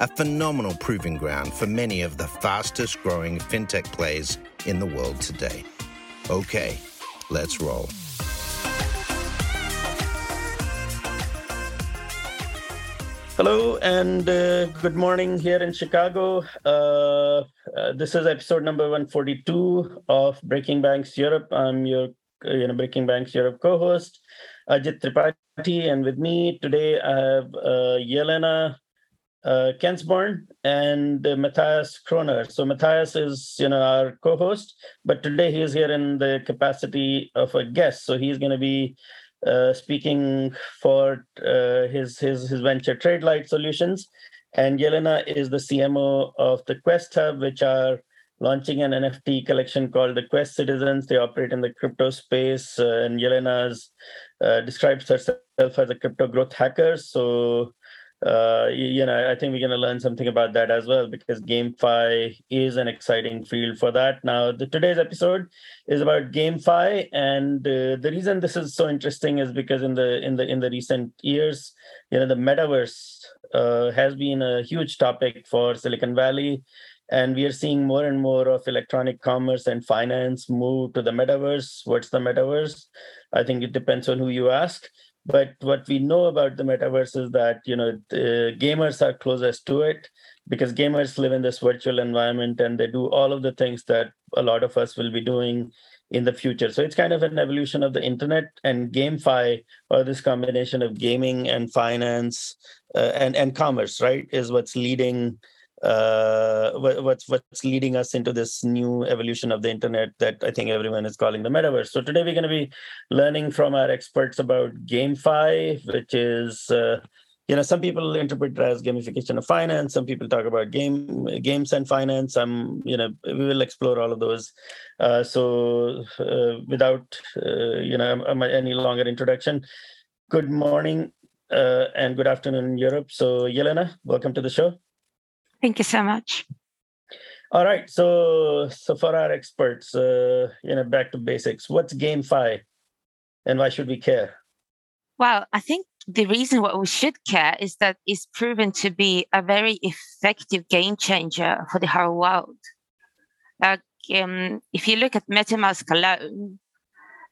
a phenomenal proving ground for many of the fastest growing fintech plays in the world today. Okay, let's roll. Hello and uh, good morning here in Chicago. Uh, uh, this is episode number 142 of Breaking Banks Europe. I'm your you know Breaking Banks Europe co-host Ajit Tripathi, and with me today I have uh, Yelena uh, Kensborn and uh, Matthias Kroner. So Matthias is, you know, our co-host, but today he is here in the capacity of a guest. So he's going to be uh, speaking for uh, his his his venture Tradelight Solutions, and Yelena is the CMO of the Quest Hub, which are launching an NFT collection called the Quest Citizens. They operate in the crypto space, uh, and Yelena uh, describes herself as a crypto growth hacker. So uh, you know, I think we're going to learn something about that as well because GameFi is an exciting field for that. Now, the, today's episode is about GameFi, and uh, the reason this is so interesting is because in the in the in the recent years, you know, the metaverse uh, has been a huge topic for Silicon Valley, and we are seeing more and more of electronic commerce and finance move to the metaverse. What's the metaverse? I think it depends on who you ask but what we know about the metaverse is that you know gamers are closest to it because gamers live in this virtual environment and they do all of the things that a lot of us will be doing in the future. So it's kind of an evolution of the internet and gamefi or this combination of gaming and finance uh, and and commerce right is what's leading uh, what's what's leading us into this new evolution of the internet that I think everyone is calling the metaverse. So today we're going to be learning from our experts about GameFi, which is uh, you know some people interpret it as gamification of finance. Some people talk about game games and finance. Um, you know we will explore all of those. Uh, so uh, without uh, you know any longer introduction, good morning uh, and good afternoon Europe. So Yelena, welcome to the show. Thank you so much. All right, so so for our experts, uh, you know, back to basics. What's GameFi, and why should we care? Well, I think the reason why we should care is that it's proven to be a very effective game changer for the whole world. Like, um, if you look at MetaMask alone,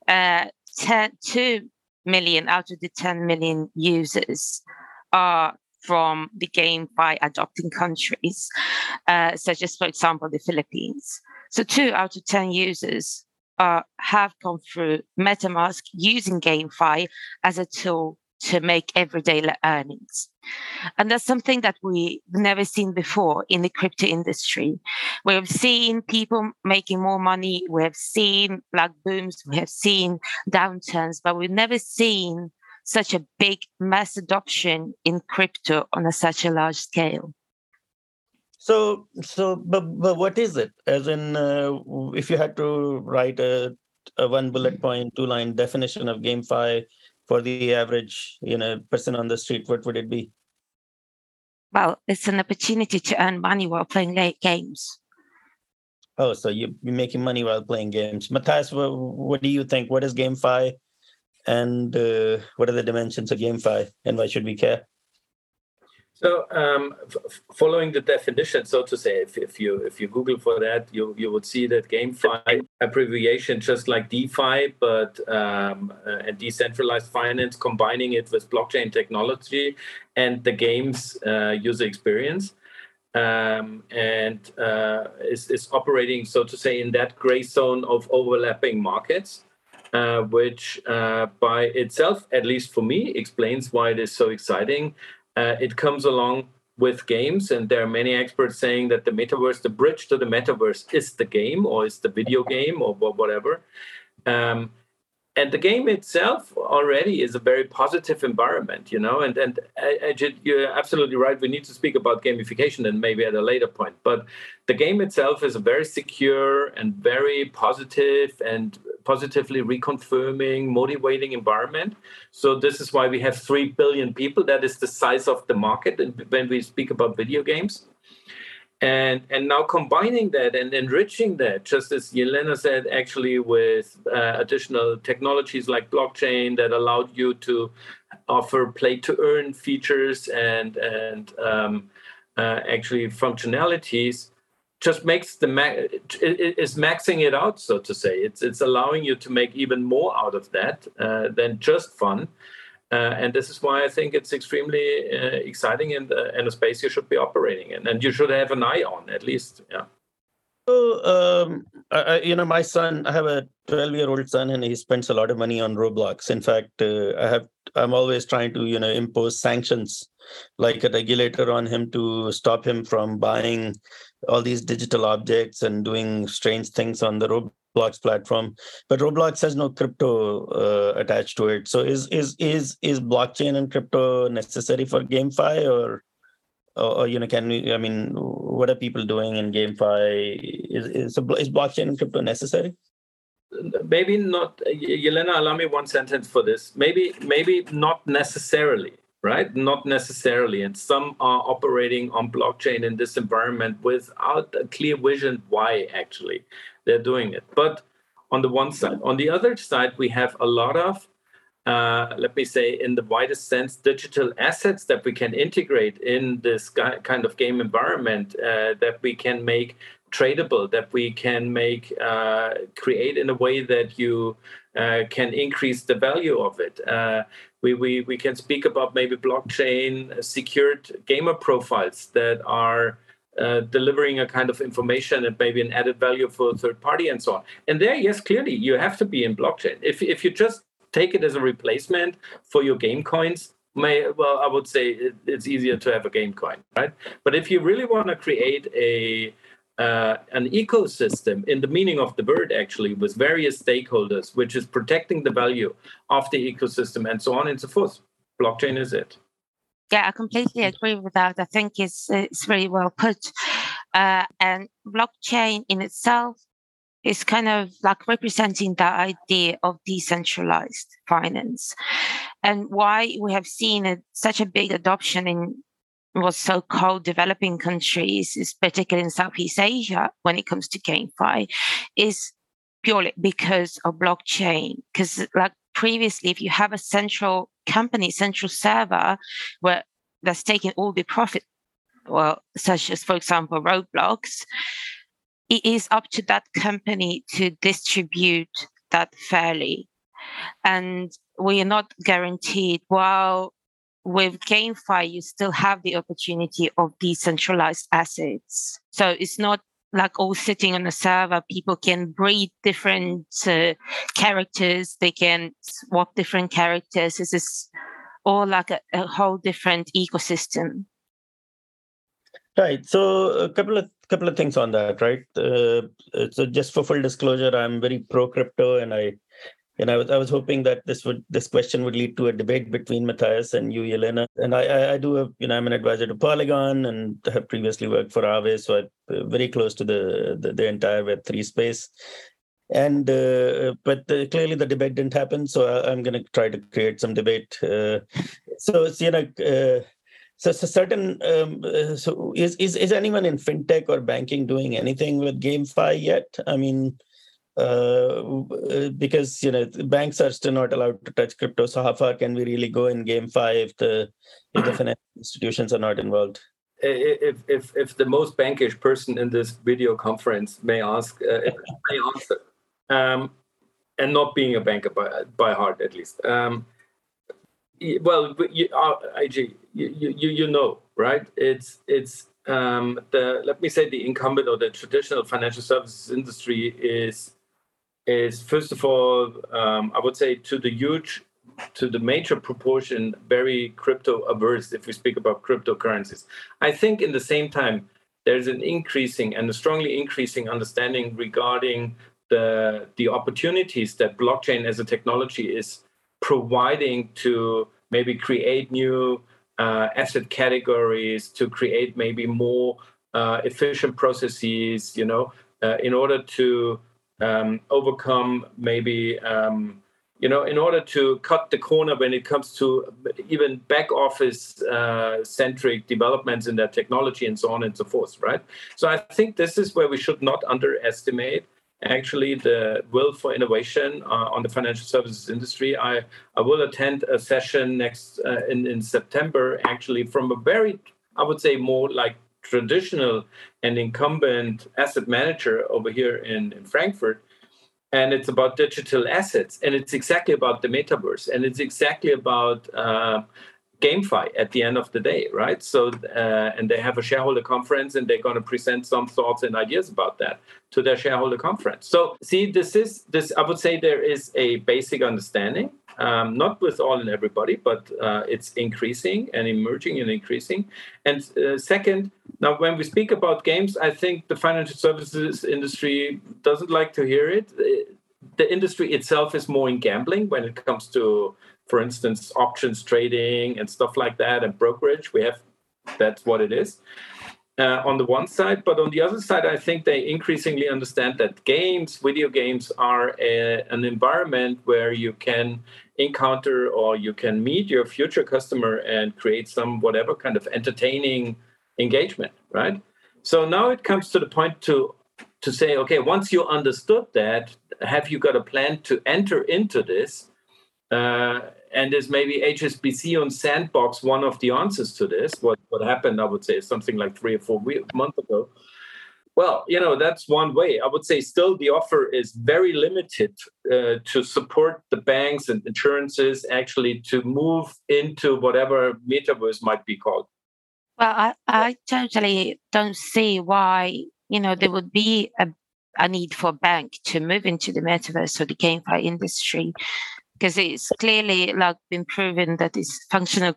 uh, 10, 2 million out of the 10 million users are from the GameFi adopting countries, uh, such as, for example, the Philippines. So, two out of 10 users uh, have come through MetaMask using GameFi as a tool to make everyday earnings. And that's something that we've never seen before in the crypto industry. We have seen people making more money, we have seen black booms, we have seen downturns, but we've never seen such a big mass adoption in crypto on a such a large scale. So so but, but what is it? As in uh, if you had to write a, a one bullet point two line definition of gamefi for the average you know person on the street what would it be? Well it's an opportunity to earn money while playing games. Oh so you, you're making money while playing games. Matthias what, what do you think? What is gamefi and uh, what are the dimensions of GameFi, and why should we care? So, um, f- following the definition, so to say, if, if you if you Google for that, you you would see that GameFi abbreviation, just like DeFi, but um, uh, and decentralized finance, combining it with blockchain technology and the game's uh, user experience, um, and uh, is is operating, so to say, in that gray zone of overlapping markets uh, which uh, by itself, at least for me, explains why it is so exciting. Uh, it comes along with games, and there are many experts saying that the metaverse, the bridge to the metaverse, is the game or is the video game or whatever. Um, and the game itself already is a very positive environment, you know. And and you're absolutely right. We need to speak about gamification and maybe at a later point. But the game itself is a very secure and very positive and positively reconfirming, motivating environment. So this is why we have three billion people. That is the size of the market when we speak about video games and and now combining that and enriching that just as Yelena said actually with uh, additional technologies like blockchain that allowed you to offer play to earn features and and um, uh, actually functionalities just makes the it is maxing it out so to say it's it's allowing you to make even more out of that uh, than just fun uh, and this is why I think it's extremely uh, exciting and, uh, and a space you should be operating in, and you should have an eye on at least. Yeah. So, um, I, you know, my son, I have a 12 year old son, and he spends a lot of money on Roblox. In fact, uh, I have, I'm always trying to, you know, impose sanctions like a regulator on him to stop him from buying all these digital objects and doing strange things on the Roblox platform. But Roblox has no crypto uh, attached to it. So is is is is blockchain and crypto necessary for GameFi or? Or, you know, can we? I mean, what are people doing in GameFi? Is is, is blockchain and crypto necessary? Maybe not. Yelena, allow me one sentence for this. Maybe maybe not necessarily right? Not necessarily. And some are operating on blockchain in this environment without a clear vision why actually they're doing it. But on the one side, on the other side, we have a lot of, uh, let me say, in the widest sense, digital assets that we can integrate in this kind of game environment uh, that we can make tradable, that we can make uh, create in a way that you uh, can increase the value of it. Uh, we, we, we can speak about maybe blockchain secured gamer profiles that are uh, delivering a kind of information and maybe an added value for a third party and so on. And there, yes, clearly you have to be in blockchain. If, if you just take it as a replacement for your game coins, may well, I would say it, it's easier to have a game coin, right? But if you really want to create a uh, an ecosystem in the meaning of the word actually with various stakeholders which is protecting the value of the ecosystem and so on and so forth. Blockchain is it. Yeah i completely agree with that. I think it's it's very well put. Uh, and blockchain in itself is kind of like representing that idea of decentralized finance. And why we have seen a, such a big adoption in was so-called developing countries, particularly in Southeast Asia, when it comes to GameFi, is purely because of blockchain. Because like previously, if you have a central company, central server, where that's taking all the profit, well, such as for example Roblox, it is up to that company to distribute that fairly. And we are not guaranteed, well, with GameFi, you still have the opportunity of decentralized assets. So it's not like all sitting on a server. People can breed different uh, characters. They can swap different characters. This is all like a, a whole different ecosystem. Right. So a couple of couple of things on that, right? Uh, so just for full disclosure, I'm very pro crypto, and I and I was I was hoping that this would this question would lead to a debate between Matthias and you, Yelena. And I I, I do a, you know I'm an advisor to Polygon and have previously worked for Aave, so I'm uh, very close to the the, the entire Web three space. And uh, but the, clearly the debate didn't happen, so I, am going to try to create some debate. Uh, so it's you know. Uh, so, so certain um, uh, so is, is is anyone in fintech or banking doing anything with GameFi yet? I mean, uh, because you know banks are still not allowed to touch crypto. So how far can we really go in GameFi if the if the financial institutions are not involved? If if if the most bankish person in this video conference may ask, uh, may answer, um, and not being a banker by by heart at least. Um, well, you, uh, IG, you, you you know, right? It's it's um, the let me say the incumbent or the traditional financial services industry is is first of all, um, I would say to the huge, to the major proportion, very crypto averse if we speak about cryptocurrencies. I think in the same time, there's an increasing and a strongly increasing understanding regarding the the opportunities that blockchain as a technology is providing to maybe create new uh, asset categories, to create maybe more uh, efficient processes, you know, uh, in order to um, overcome maybe um, you know in order to cut the corner when it comes to even back office uh, centric developments in that technology and so on and so forth right? So i think this is where we should not underestimate actually the will for innovation uh, on the financial services industry. I i will attend a session next uh, in in september actually from a very i would say more like traditional and incumbent asset manager over here in, in Frankfurt. And it's about digital assets. And it's exactly about the metaverse. And it's exactly about uh, GameFi at the end of the day, right? So, uh, and they have a shareholder conference and they're going to present some thoughts and ideas about that to their shareholder conference. So, see, this is this, I would say there is a basic understanding um, not with all and everybody, but uh, it's increasing and emerging and increasing. And uh, second, now when we speak about games, I think the financial services industry doesn't like to hear it. The industry itself is more in gambling when it comes to, for instance, options trading and stuff like that, and brokerage. We have that's what it is. Uh, on the one side, but on the other side, I think they increasingly understand that games, video games, are a, an environment where you can encounter or you can meet your future customer and create some whatever kind of entertaining engagement right? So now it comes to the point to to say okay once you understood that have you got a plan to enter into this? Uh, and is maybe hsbc on sandbox one of the answers to this? What what happened i would say something like three or four months ago well, you know, that's one way. I would say still the offer is very limited uh, to support the banks and insurances actually to move into whatever metaverse might be called. Well, I, I totally don't see why, you know, there would be a, a need for a bank to move into the metaverse or the GameFi industry because it's clearly like been proven that it's functional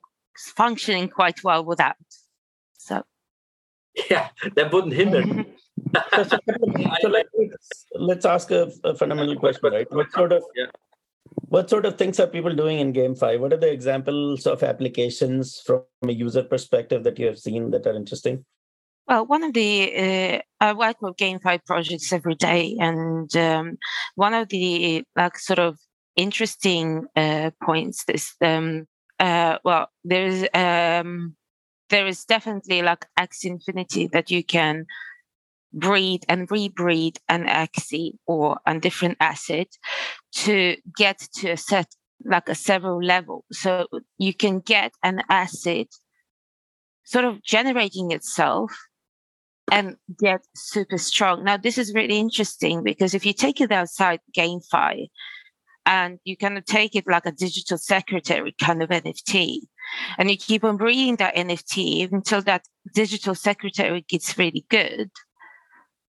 functioning quite well without. So yeah, that wouldn't hinder. so, let, us let's ask a, a, fundamental question, right? What sort of yeah. what sort of things are people doing in GameFi? What are the examples of applications from a user perspective that you have seen that are interesting? Well, one of the uh, I work with GameFi projects every day, and um, one of the like sort of interesting uh, points is um, uh, well, there's um, there is definitely like Axie Infinity that you can breed and rebreed an axie or a different asset to get to a set like a several level. So you can get an asset sort of generating itself and get super strong. Now this is really interesting because if you take it outside gamefi and you kind of take it like a digital secretary kind of nft and you keep on breeding that nft until that digital secretary gets really good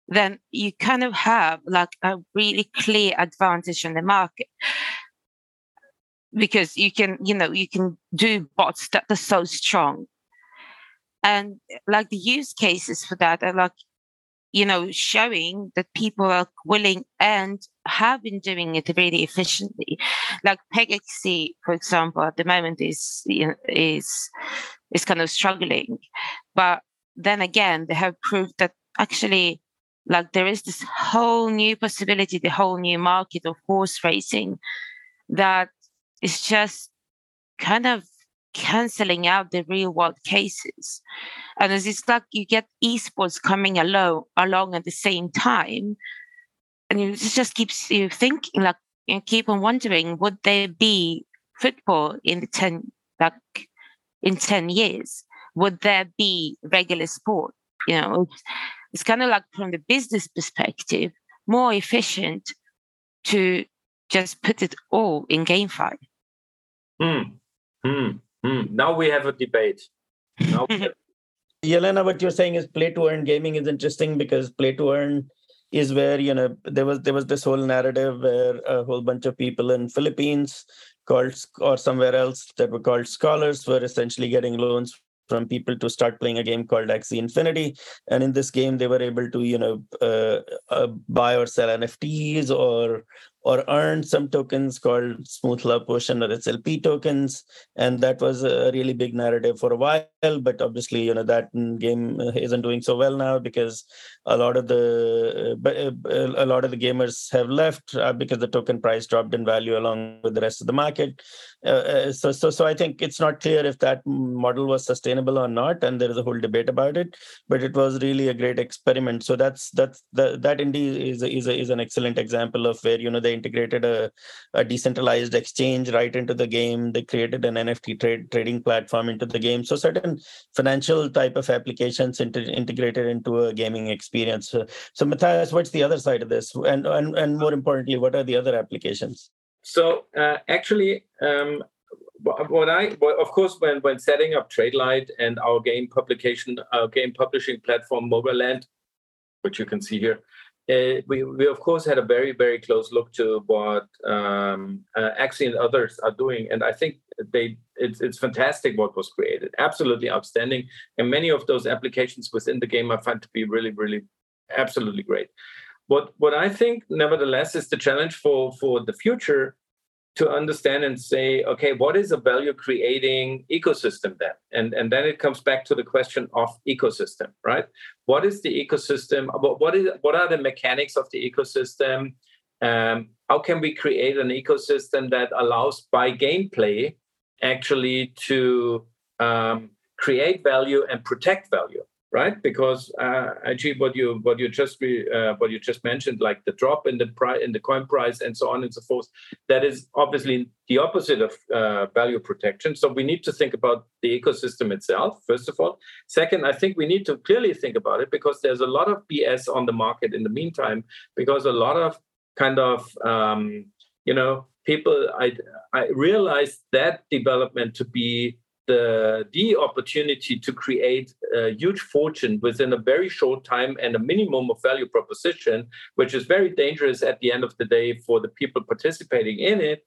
then you kind of have like a really clear advantage in the market. Because you can you know you can do bots that are so strong. And like the use cases for that are like you know showing that people are willing and have been doing it really efficiently. Like Pegaxy, for example at the moment is is is kind of struggling. But then again they have proved that actually like there is this whole new possibility, the whole new market of horse racing that is just kind of canceling out the real world cases. And it's like you get esports coming along along at the same time, and it just keeps you thinking, like you keep on wondering, would there be football in the ten like in ten years? Would there be regular sport? You know, it's kind of like from the business perspective, more efficient to just put it all in GameFi. Hmm. Hmm. Hmm. Now we have a debate. Now have... Yelena, what you're saying is play to earn gaming is interesting because play to earn is where you know there was there was this whole narrative where a whole bunch of people in Philippines called or somewhere else that were called scholars were essentially getting loans from people to start playing a game called Axie Infinity. And in this game, they were able to, you know, uh, uh, buy or sell NFTs or or earned some tokens called Smooth Love Potion or SLP tokens, and that was a really big narrative for a while. But obviously, you know that game isn't doing so well now because a lot of the a lot of the gamers have left uh, because the token price dropped in value along with the rest of the market. Uh, uh, so, so, so I think it's not clear if that model was sustainable or not, and there is a whole debate about it. But it was really a great experiment. So that's that's that indeed is a, is a, is an excellent example of where you know they integrated a, a decentralized exchange right into the game. They created an NFT trade trading platform into the game. So certain financial type of applications inter, integrated into a gaming experience. So, so Matthias, what's the other side of this? And and and more importantly, what are the other applications? So uh, actually, um, what I of course when when setting up TradeLight and our game publication, our game publishing platform MobileLand, which you can see here, uh, we, we of course had a very very close look to what um, uh, Axie and others are doing, and I think they it's it's fantastic what was created, absolutely outstanding, and many of those applications within the game I find to be really really absolutely great. What what I think, nevertheless, is the challenge for for the future to understand and say, okay, what is a value creating ecosystem then? And, and then it comes back to the question of ecosystem, right? What is the ecosystem? What is what are the mechanics of the ecosystem? Um, how can we create an ecosystem that allows by gameplay actually to um, create value and protect value? Right? Because uh, actually, what you what you just re, uh, what you just mentioned, like the drop in the price in the coin price and so on and so forth, that is obviously the opposite of uh, value protection. So we need to think about the ecosystem itself first of all. Second, I think we need to clearly think about it because there's a lot of BS on the market in the meantime. Because a lot of kind of um, you know people, I I realized that development to be the the opportunity to create a huge fortune within a very short time and a minimum of value proposition, which is very dangerous at the end of the day for the people participating in it.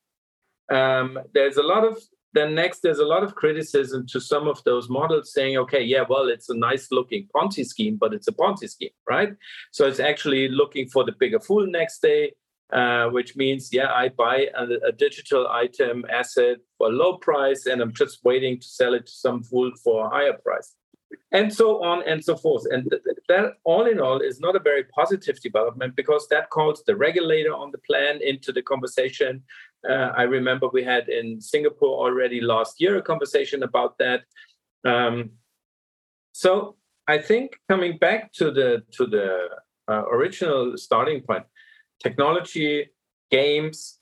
Um, there's a lot of then next there's a lot of criticism to some of those models saying okay yeah well it's a nice looking ponzi scheme but it's a ponzi scheme right so it's actually looking for the bigger fool next day uh, which means, yeah, I buy a, a, digital item asset for a low price and I'm just waiting to sell it to some fool for a higher price. And so on and so forth. And th- that, all in all, is not a very positive development because that calls the regulator on the plan into the conversation. Uh, I remember we had in Singapore already last year a conversation about that. Um, so I think coming back to the to the uh, original starting point, technology, games,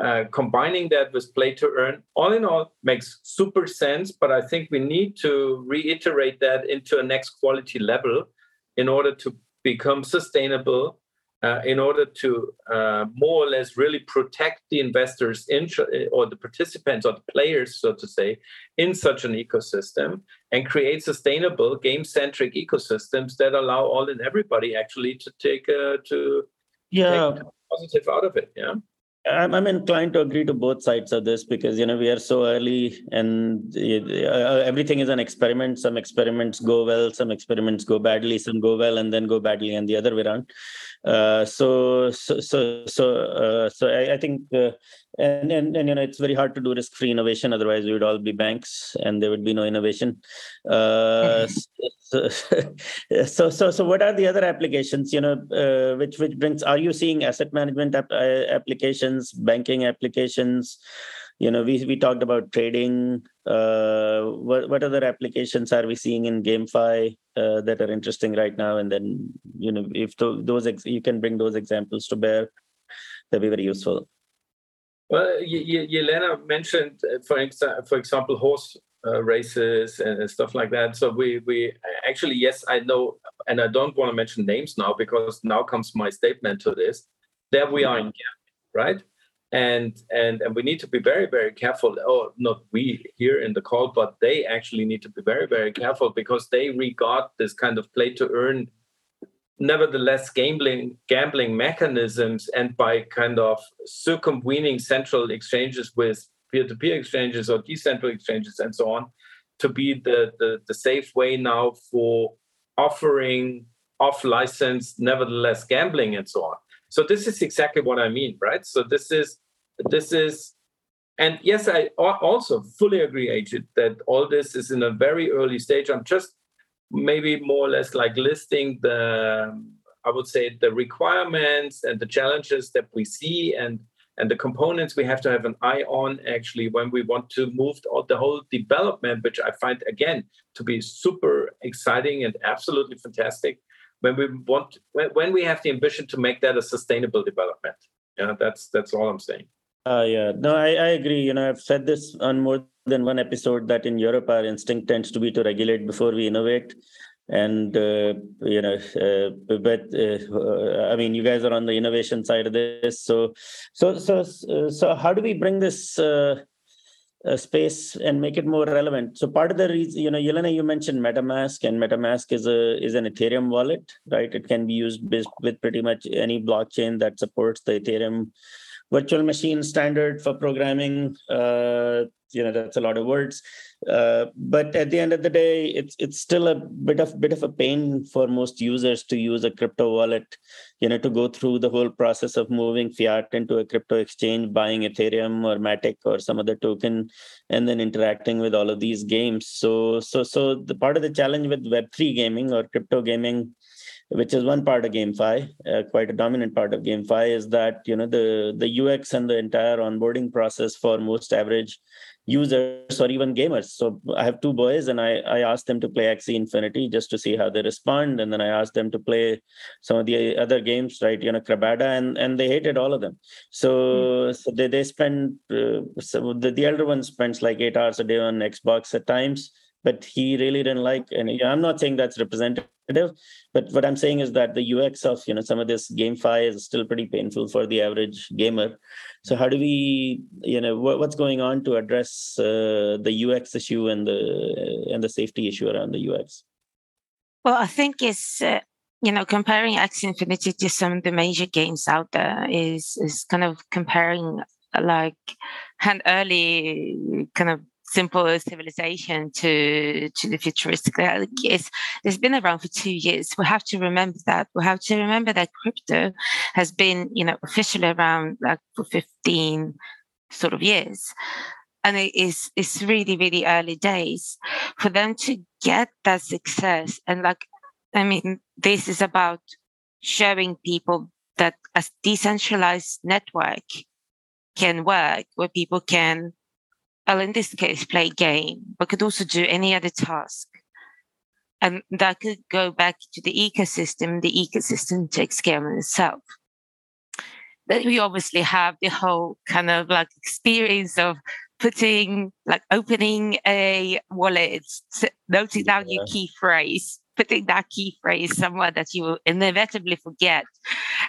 uh, combining that with play to earn, all in all, makes super sense. But I think we need to reiterate that into a next quality level in order to become sustainable, uh, in order to uh, more or less really protect the investors in, or the participants or the players, so to say, in such an ecosystem and create sustainable game centric ecosystems that allow all and everybody actually to take uh, to yeah. Positive out of it yeah. I'm, I'm inclined to agree to both sides of this because you know we are so early and uh, everything is an experiment. Some experiments go well some experiments go badly some go well and then go badly and the other way around. Uh, so so so so, uh, so I, I think uh, and, and and you know it's very hard to do risk free innovation otherwise we would all be banks and there would be no innovation. Uh, so, so so so what are the other applications you know uh, which which brings are you seeing asset management ap- applications banking applications? You know we we talked about trading uh, what what other applications are we seeing in GameFi uh, that are interesting right now? And then you know if to, those ex- you can bring those examples to bear. That'd be very useful well Yelena mentioned uh, for, exa- for example horse uh, races and stuff like that. So we we actually yes i know and i don't want to mention names now because now comes my statement to this. There we are in gambling right? And and and we need to be very very careful. Oh not we here in the call but they actually need to be very very careful because they regard this kind of play to earn nevertheless gambling gambling mechanisms and by kind of circumventing central exchanges with peer-to-peer exchanges or decentralized exchanges and so on to be the, the, the safe way now for offering off license, nevertheless gambling and so on. So this is exactly what I mean, right? So this is this is and yes, I also fully agree, Ajit, that all this is in a very early stage. I'm just maybe more or less like listing the, I would say, the requirements and the challenges that we see and and the components we have to have an eye on actually when we want to move the whole development, which I find again to be super exciting and absolutely fantastic. When we want, when we have the ambition to make that a sustainable development, yeah, that's that's all I'm saying. Uh, yeah, no, I, I agree. You know, I've said this on more than one episode that in Europe, our instinct tends to be to regulate before we innovate. And, uh, you know, uh, but uh, I mean, you guys are on the innovation side of this. So, so, so, uh, so how do we bring this uh, space and make it more relevant? So part of the reason, you know, Yelena, you mentioned MetaMask and MetaMask is a, is an Ethereum wallet, right? It can be used with pretty much any blockchain that supports the Ethereum virtual machine standard for programming. Uh, you know, that's a lot of words. Uh, but at the end of the day, it's it's still a bit of bit of a pain for most users to use a crypto wallet. You know, to go through the whole process of moving fiat into a crypto exchange, buying Ethereum or Matic or some other token, and then interacting with all of these games. So so so the part of the challenge with Web three gaming or crypto gaming which is one part of GameFi, uh, quite a dominant part of GameFi, is that you know the the UX and the entire onboarding process for most average users or even gamers. So I have two boys, and I I asked them to play Axie Infinity just to see how they respond, and then I asked them to play some of the other games, right? You know, Crabada, and and they hated all of them. So mm. so they they spend uh, so the the elder one spends like eight hours a day on Xbox at times but he really didn't like and i'm not saying that's representative but what i'm saying is that the ux of you know some of this GameFi is still pretty painful for the average gamer. So how do we you know what, what's going on to address uh, the ux issue and the and the safety issue around the ux well i think it's uh, you know comparing Axie Infinity to some of the major games out there is is kind of comparing like an early kind of simple civilization to to the futuristic it's, it's been around for two years. We have to remember that. We have to remember that crypto has been you know officially around like for 15 sort of years. And it is it's really really early days for them to get that success. And like i mean this is about showing people that a decentralized network can work where people can well, in this case, play game, but could also do any other task. And that could go back to the ecosystem. The ecosystem takes care of itself. Then we obviously have the whole kind of like experience of putting, like opening a wallet, noting down yeah. your key phrase, putting that key phrase somewhere that you will inevitably forget.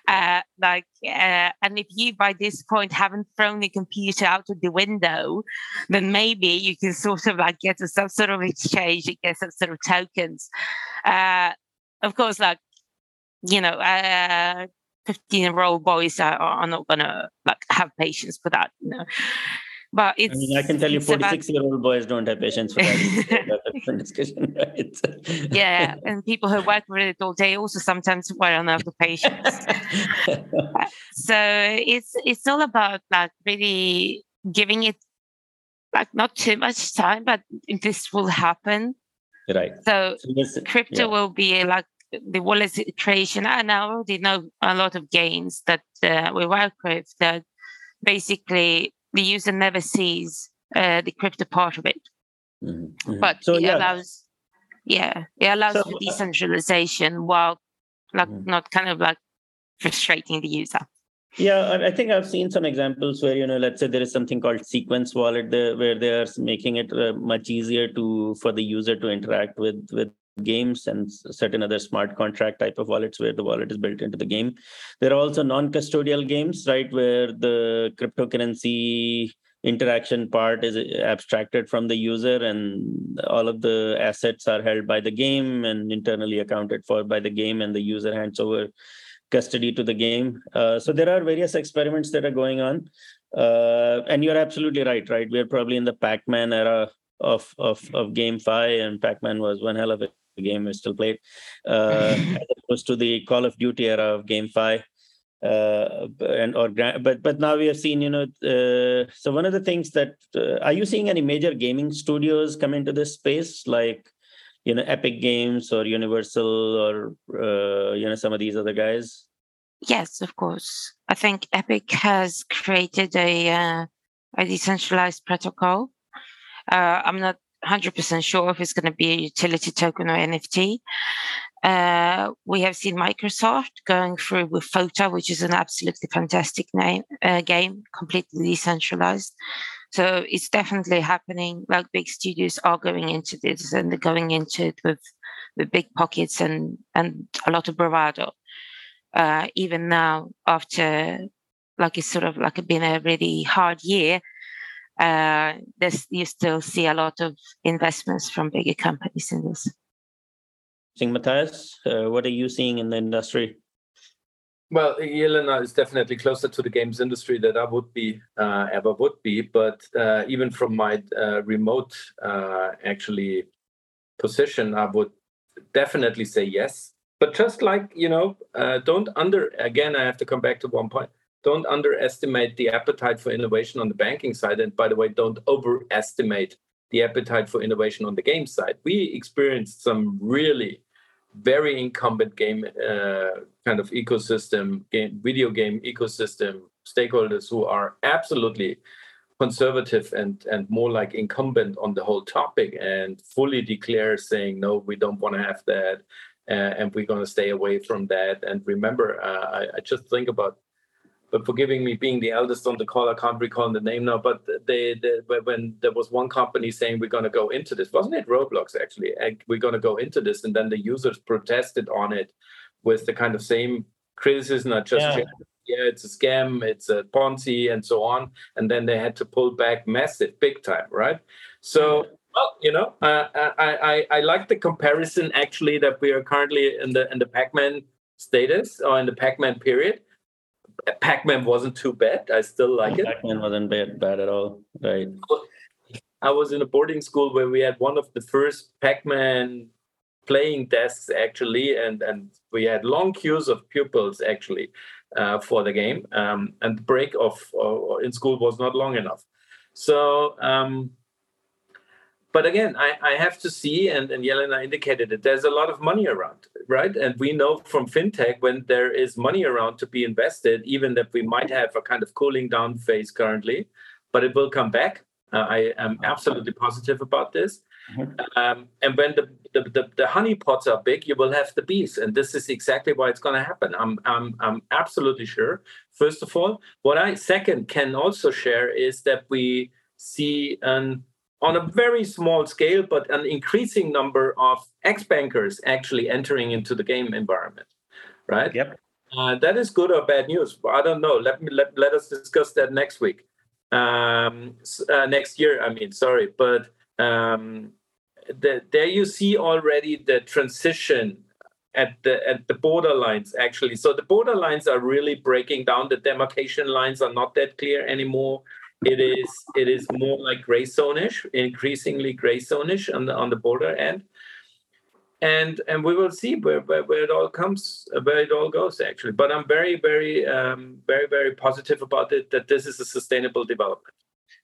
Uh, like, uh, and if you by this point haven't thrown the computer out of the window, then maybe you can sort of like get some sort of exchange get some sort of tokens. Uh, of course, like, you know, uh, 15 year old boys are, are not gonna like have patience for that, you know. But it's, I mean, I can tell you, 46 year old boys don't have patience for that. different discussion, right? yeah, and people who work with it all day also sometimes run out of patience. so it's it's all about like really giving it like not too much time, but this will happen. Right. So, so this, crypto yeah. will be like the wallet creation. And I already know a lot of games that uh, we work with that basically the user never sees uh, the crypto part of it. Mm-hmm. mm-hmm. But so, it yeah. allows, yeah, it allows so, for uh, decentralization while like mm-hmm. not kind of like frustrating the user. Yeah, I think I've seen some examples where you know, let's say there is something called Sequence Wallet, there, where they are making it uh, much easier to for the user to interact with with games and certain other smart contract type of wallets where the wallet is built into the game. There are also non-custodial games, right, where the cryptocurrency interaction part is abstracted from the user and all of the assets are held by the game and internally accounted for by the game and the user hands over custody to the game. Uh, so there are various experiments that are going on. Uh, and you're absolutely right, right? We're probably in the Pac-Man era of of of GameFi, and Pac-Man was one hell of a game we still played, uh, as opposed to the Call of Duty era of GameFi. Uh, and or but but now we have seen you know uh, so one of the things that uh, are you seeing any major gaming studios come into this space? Like you know epic games or universal or uh, you know some of these other guys? Yes of course. I think epic has created a uh, a decentralized protocol. Uh, i'm not 100% sure if it's going to be a utility token or NFT. Uh, we have seen Microsoft going through with FOTA, which is an absolutely fantastic name, uh, game, completely decentralized. So it's definitely happening. Like big studios are going into this, and they're going into it with with big pockets and and a lot of bravado. Uh, even now, after like it's sort of like been a really hard year, uh, you still see a lot of investments from bigger companies in this. Matthias, uh, what are you seeing in the industry? Well, Yelena is definitely closer to the games industry that I would be uh, ever would be. But uh, even from my uh, remote uh, actually position, I would definitely say yes. But just like you know, uh, don't under again. I have to come back to one point don't underestimate the appetite for innovation on the banking side. And by the way, don't overestimate the appetite for innovation on the game side. We experienced some really very incumbent game uh, kind of ecosystem, game, video game ecosystem stakeholders who are absolutely conservative and and more like incumbent on the whole topic and fully declare saying no, we don't want to have that. Uh, and we're going to stay away from that. And remember, uh, I, I just think about but forgiving me being the eldest on the call, I can't recall the name now. But they, they when there was one company saying we're going to go into this, wasn't it Roblox actually? We're going to go into this, and then the users protested on it with the kind of same criticism, not just yeah. yeah, it's a scam, it's a Ponzi, and so on. And then they had to pull back massive, big time, right? So. Well, you know, uh, I, I I like the comparison actually that we are currently in the in the Pac-Man status or in the Pac-Man period Pac-Man wasn't too bad. I still like it. Pac-Man wasn't bad, bad at all. Right. I was in a boarding school where we had one of the first Pac-Man playing desks actually, and and we had long queues of pupils actually uh, for the game. Um, and the break of uh, in school was not long enough. So um, but again, I, I have to see, and, and Yelena indicated it, there's a lot of money around, right? And we know from fintech when there is money around to be invested, even that we might have a kind of cooling down phase currently, but it will come back. Uh, I am absolutely positive about this. Mm-hmm. Um, and when the, the, the, the honey pots are big, you will have the bees. And this is exactly why it's going to happen. I'm, I'm, I'm absolutely sure. First of all, what I second can also share is that we see an on a very small scale, but an increasing number of ex-bankers actually entering into the game environment, right? Yep. Uh, that is good or bad news. I don't know. Let me let, let us discuss that next week, um, uh, next year. I mean, sorry, but um, the, there you see already the transition at the at the borderlines actually. So the borderlines are really breaking down. The demarcation lines are not that clear anymore it is it is more like gray zone-ish, increasingly gray zone-ish on the on the border end. And and we will see where, where, where it all comes, where it all goes actually. But I'm very, very, um, very, very positive about it that this is a sustainable development.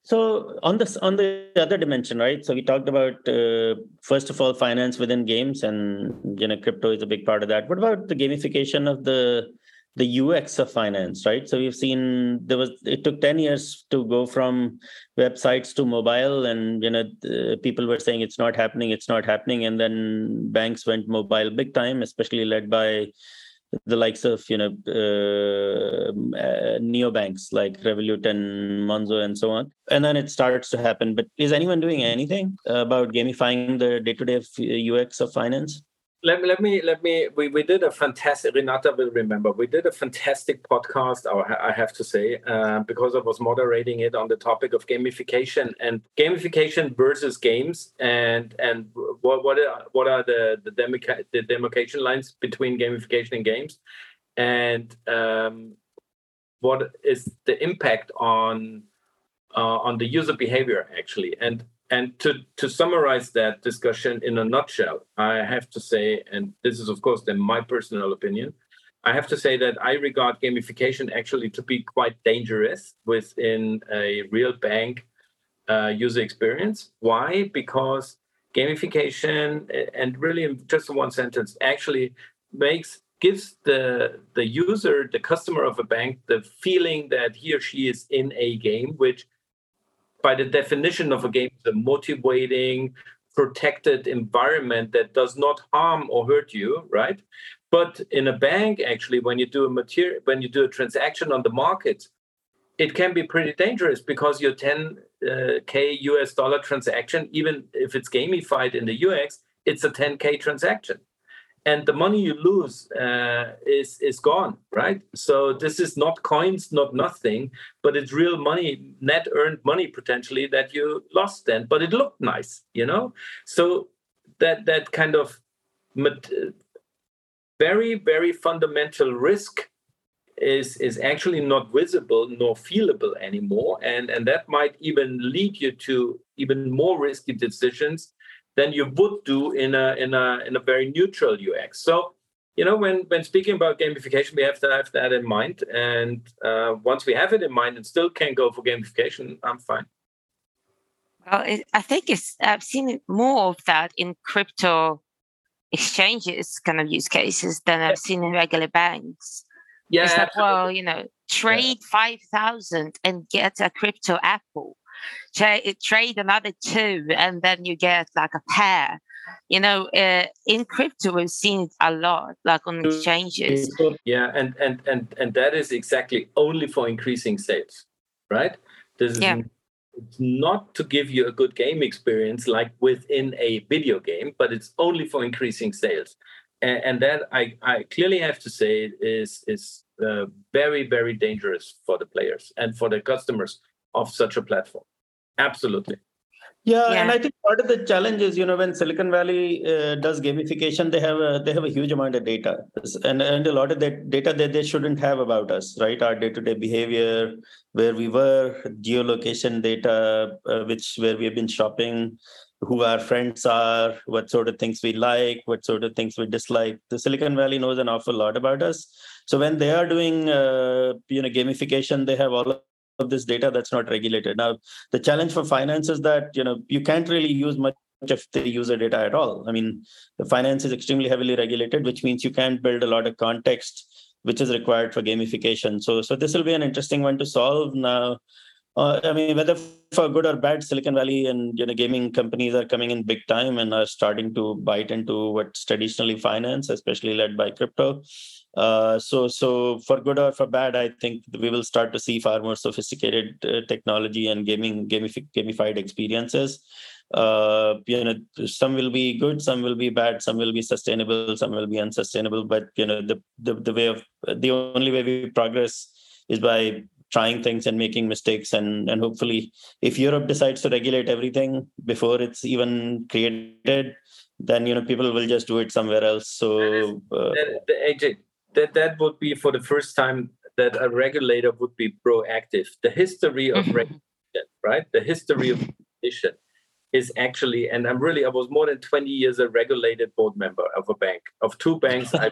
So on this on the other dimension, right? So we talked about uh, first of all finance within games, and you know crypto is a big part of that. What about the gamification of the the UX of finance, right? So we've seen there was it took 10 years to go from websites to mobile, and you know people were saying it's not happening, it's not happening, and then banks went mobile big time, especially led by the likes of you know uh, uh, neobanks like Revolut and Monzo and so on, and then it starts to happen. But is anyone doing anything about gamifying the day-to-day UX of finance? Let me let me let me we, we did a fantastic renata will remember we did a fantastic podcast i have to say uh, because i was moderating it on the topic of gamification and gamification versus games and and what what are, what are the the, demarca- the demarcation lines between gamification and games? And um, what is the impact on uh, on the user behavior actually? And and to, to summarize that discussion in a nutshell, I have to say, and this is, of course, then my personal opinion, I have to say that I regard gamification actually to be quite dangerous within a real bank uh, user experience. Why? Because gamification, and really in just one sentence, actually makes gives the the user, the customer of a bank, the feeling that he or she is in a game, which by the definition of a game is a motivating, protected environment that does not harm or hurt you, right? But in a bank, actually, when you do a material, when you do a transaction on the market, it can be pretty dangerous because your 10k uh, US dollar transaction, even if it's gamified in the UX, it's a 10k transaction and the money you lose uh, is is gone right? So this is not coins not nothing but it's real money net earned money potentially that you lost then but it looked nice you know? So that that kind of very very fundamental risk is is actually not visible nor feelable anymore and and that might even lead you to even more risky decisions than you would do in a in a in a very neutral UX. So you know when when speaking about gamification, we have to have that in mind. And uh, once we have it in mind and still can go for gamification, I'm fine. Well, it, I think it's I've seen more of that in crypto exchanges kind of use cases than I've seen in regular banks. Yeah, it's like, well, you know, trade yeah. five thousand and get a crypto apple tra- trade another two, and then you get like a pair. You know, uh, in crypto, we've seen it a lot, like on exchanges. Yeah, and and and and that is exactly only for increasing sales, right? This is yeah. not to give you a good game experience like within a video game, but it's only for increasing sales. And, and that I, I clearly have to say is is uh, very very dangerous for the players and for the customers of such a platform. Absolutely. Yeah, yeah, and I think part of the challenge is, you know, when Silicon Valley uh, does gamification, they have a they have a huge amount of data, and and a lot of that data that they shouldn't have about us, right? Our day to day behavior, where we were, geolocation data, uh, which where we have been shopping, who our friends are, what sort of things we like, what sort of things we dislike. The Silicon Valley knows an awful lot about us. So when they are doing, uh, you know, gamification, they have all of this data that's not regulated. Now, the challenge for finance is that you know you can't really use much of the user data at all. I mean, the finance is extremely heavily regulated, which means you can't build a lot of context which is required for gamification. So, so this will be an interesting one to solve now. Uh, I mean, whether for good or bad, Silicon Valley and you know gaming companies are coming in big time and are starting to bite into what's traditionally finance, especially led by crypto. Uh, so, so for good or for bad, I think we will start to see far more sophisticated uh, technology and gaming gamifi- gamified experiences. Uh, you know, some will be good, some will be bad, some will be sustainable, some will be unsustainable. But you know, the the, the way of the only way we progress is by trying things and making mistakes and and hopefully if europe decides to regulate everything before it's even created then you know people will just do it somewhere else so uh, the, the AJ, that that would be for the first time that a regulator would be proactive. The history of mm-hmm. regulation, right? The history of regulation is actually, and I'm really, I was more than 20 years a regulated board member of a bank, of two banks I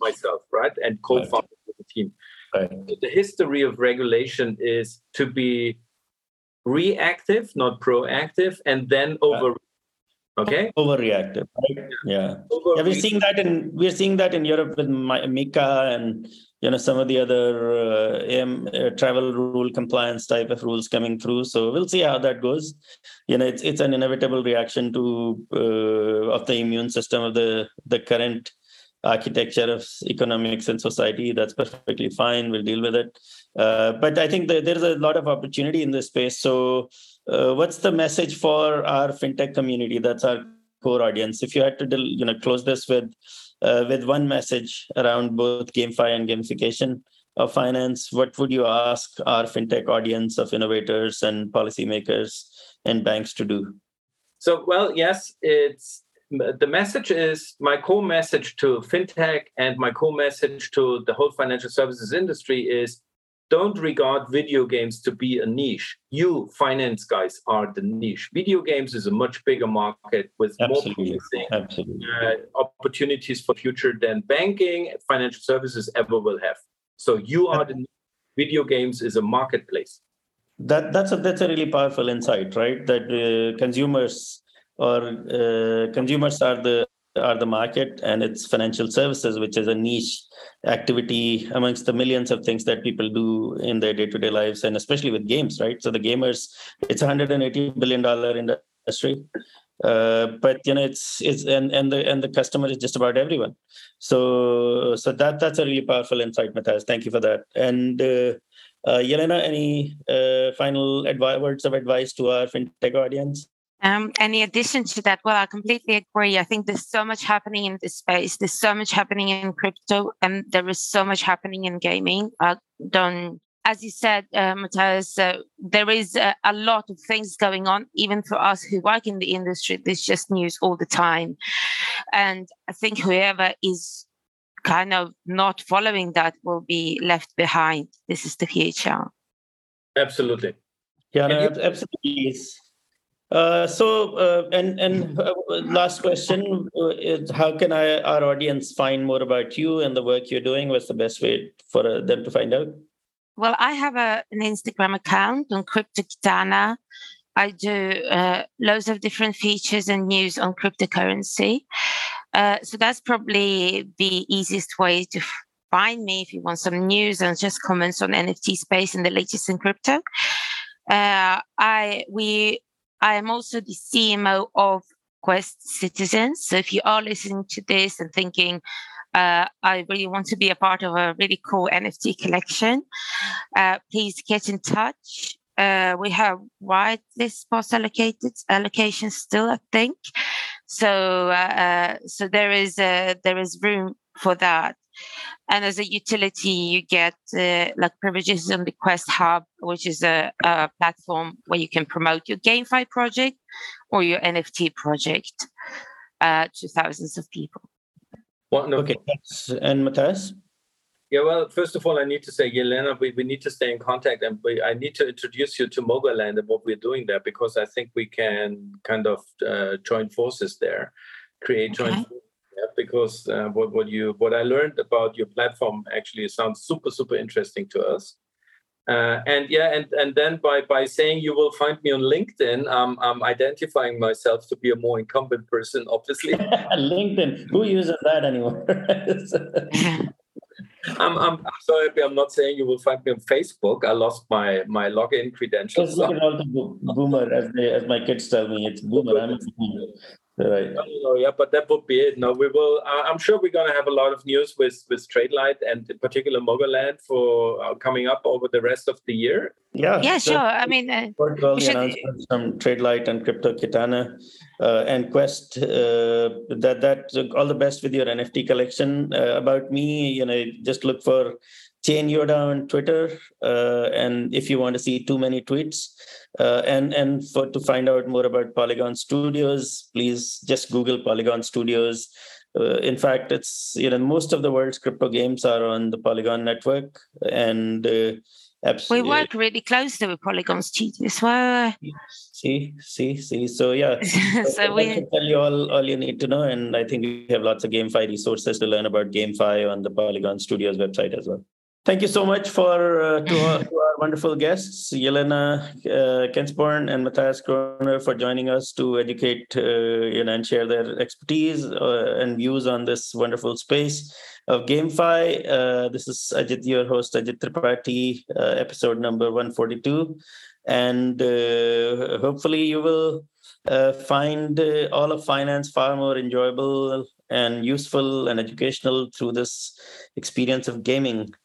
myself, right? And co-founded right. the team. Right. The history of regulation is to be reactive, not proactive, and then over okay? Overreactive right? yeah. Yeah we're seeing that in we're seeing that in europe with MiCA and you know some of the other uh, AM, uh, travel rule compliance type of rules coming through. So we'll see how that goes. You know it's it's an inevitable reaction to uh, of the immune system of the the current architecture of economics and society that's perfectly fine we'll deal with it uh, but i think there's a lot of opportunity in this space so uh, what's the message for our fintech community? That's our core audience. If you had to, you know, close this with uh, with one message around both GameFi and gamification of finance, what would you ask our fintech audience of innovators and policymakers and banks to do? So, well, yes, it's the message is my core message to fintech and my core message to the whole financial services industry is don't regard video games to be a niche. You finance guys are the niche. Video games is a much bigger market with Absolutely. more promising Absolutely. uh, opportunities for future than banking, financial services ever will have. So you are the video games is a marketplace. That that's a that's a really powerful insight, right? That uh, consumers or uh, consumers are the are the market, and it's financial services, which is a niche activity amongst the millions of things that people do in their day to day lives, and especially with games, right? So the gamers, it's a hundred and eighty billion dollar industry. Uh, but you know it's it's and and the and the customer is just about everyone so so that that's a really powerful insight matthias thank you for that and uh, uh, Yelena, any uh, final advi- words of advice to our fintech audience? Um, any addition to that? Well, I completely agree. I think there's so much happening in this space. There's so much happening in crypto, and there is so much happening in gaming. I don't, as you said, uh, Matthias, uh, there is a, a lot of things going on, even for us who work in the industry. There's just news all the time, and I think whoever is kind of not following that will be left behind. This is the future. Absolutely. Yeah, no, absolutely. is. Uh, so, uh, and and uh, last question: uh, is How can I, our audience find more about you and the work you're doing? What's the best way for them to find out? Well, I have a, an Instagram account on CryptoKitana. I do loads of different features and news on cryptocurrency. Uh, so that's probably the easiest way to find me if you want some news and just comments on NFT space and the latest in crypto. Uh, I we I am also the CMO of Quest Citizens. So if you are listening to this and thinking, uh, I really want to be a part of a really cool NFT collection, uh, please get in touch. Uh, we have whitelist spots allocated allocations still, I think. So, uh, so there is uh, there is room for that. And as a utility, you get uh, like privileges on the Quest Hub, which is a, a platform where you can promote your GameFi project or your NFT project uh, to thousands of people. Wonderful. Okay, thanks. And Matthias? Yeah, well, first of all, I need to say, Yelena, we, we need to stay in contact and we, I need to introduce you to Mogoland and what we're doing there because I think we can kind of uh, join forces there, create joint Okay. forces there, because uh, what, what you what I learned about your platform actually sounds super super interesting to us. Uh, and yeah, and and then by by saying you will find me on LinkedIn, um, I'm identifying myself to be a more incumbent person, obviously. LinkedIn. Who uses that anymore? I'm, I'm, I'm so happy. I'm not saying you will find me on Facebook. I lost my my login credentials. Just look at all the bo- boomer, as they, as my kids tell me, it's boomer. I'm a boomer. Right. No, no, yeah, but that would be it. No, we will. Uh, I'm sure we're going to have a lot of news with with Tradelite and in particular Mogoland for uh, coming up over the rest of the year. Yeah. yeah, so- sure. I mean, uh, forward to all We should- announcements from Tradelite and Crypto Kitana uh, and Quest. Uh, that that all the best with your NFT collection. Uh, about me, you know, just look for Chain Yoda on Twitter, uh, and if you want to see too many tweets, uh, and and for to find out more about Polygon Studios, please just Google Polygon Studios. Uh, in fact, it's you know most of the world's crypto games are on the Polygon network, and uh, we work really closely with Polygon Studios. Well, See, see, see. So yeah, so we should tell you all all you need to know, and I think we have lots of GameFi resources to learn about GameFi on the Polygon Studios website as well. Thank you so much for uh, to, our, to our wonderful guests, Yelena uh, Kensborn and Matthias Kroner, for joining us to educate uh, you know, and share their expertise uh, and views on this wonderful space of GameFi. Uh, this is Ajit, your host, Ajit Tripathi, uh, episode number 142. And uh, hopefully, you will find all of finance far more enjoyable and useful and educational through this experience of gaming.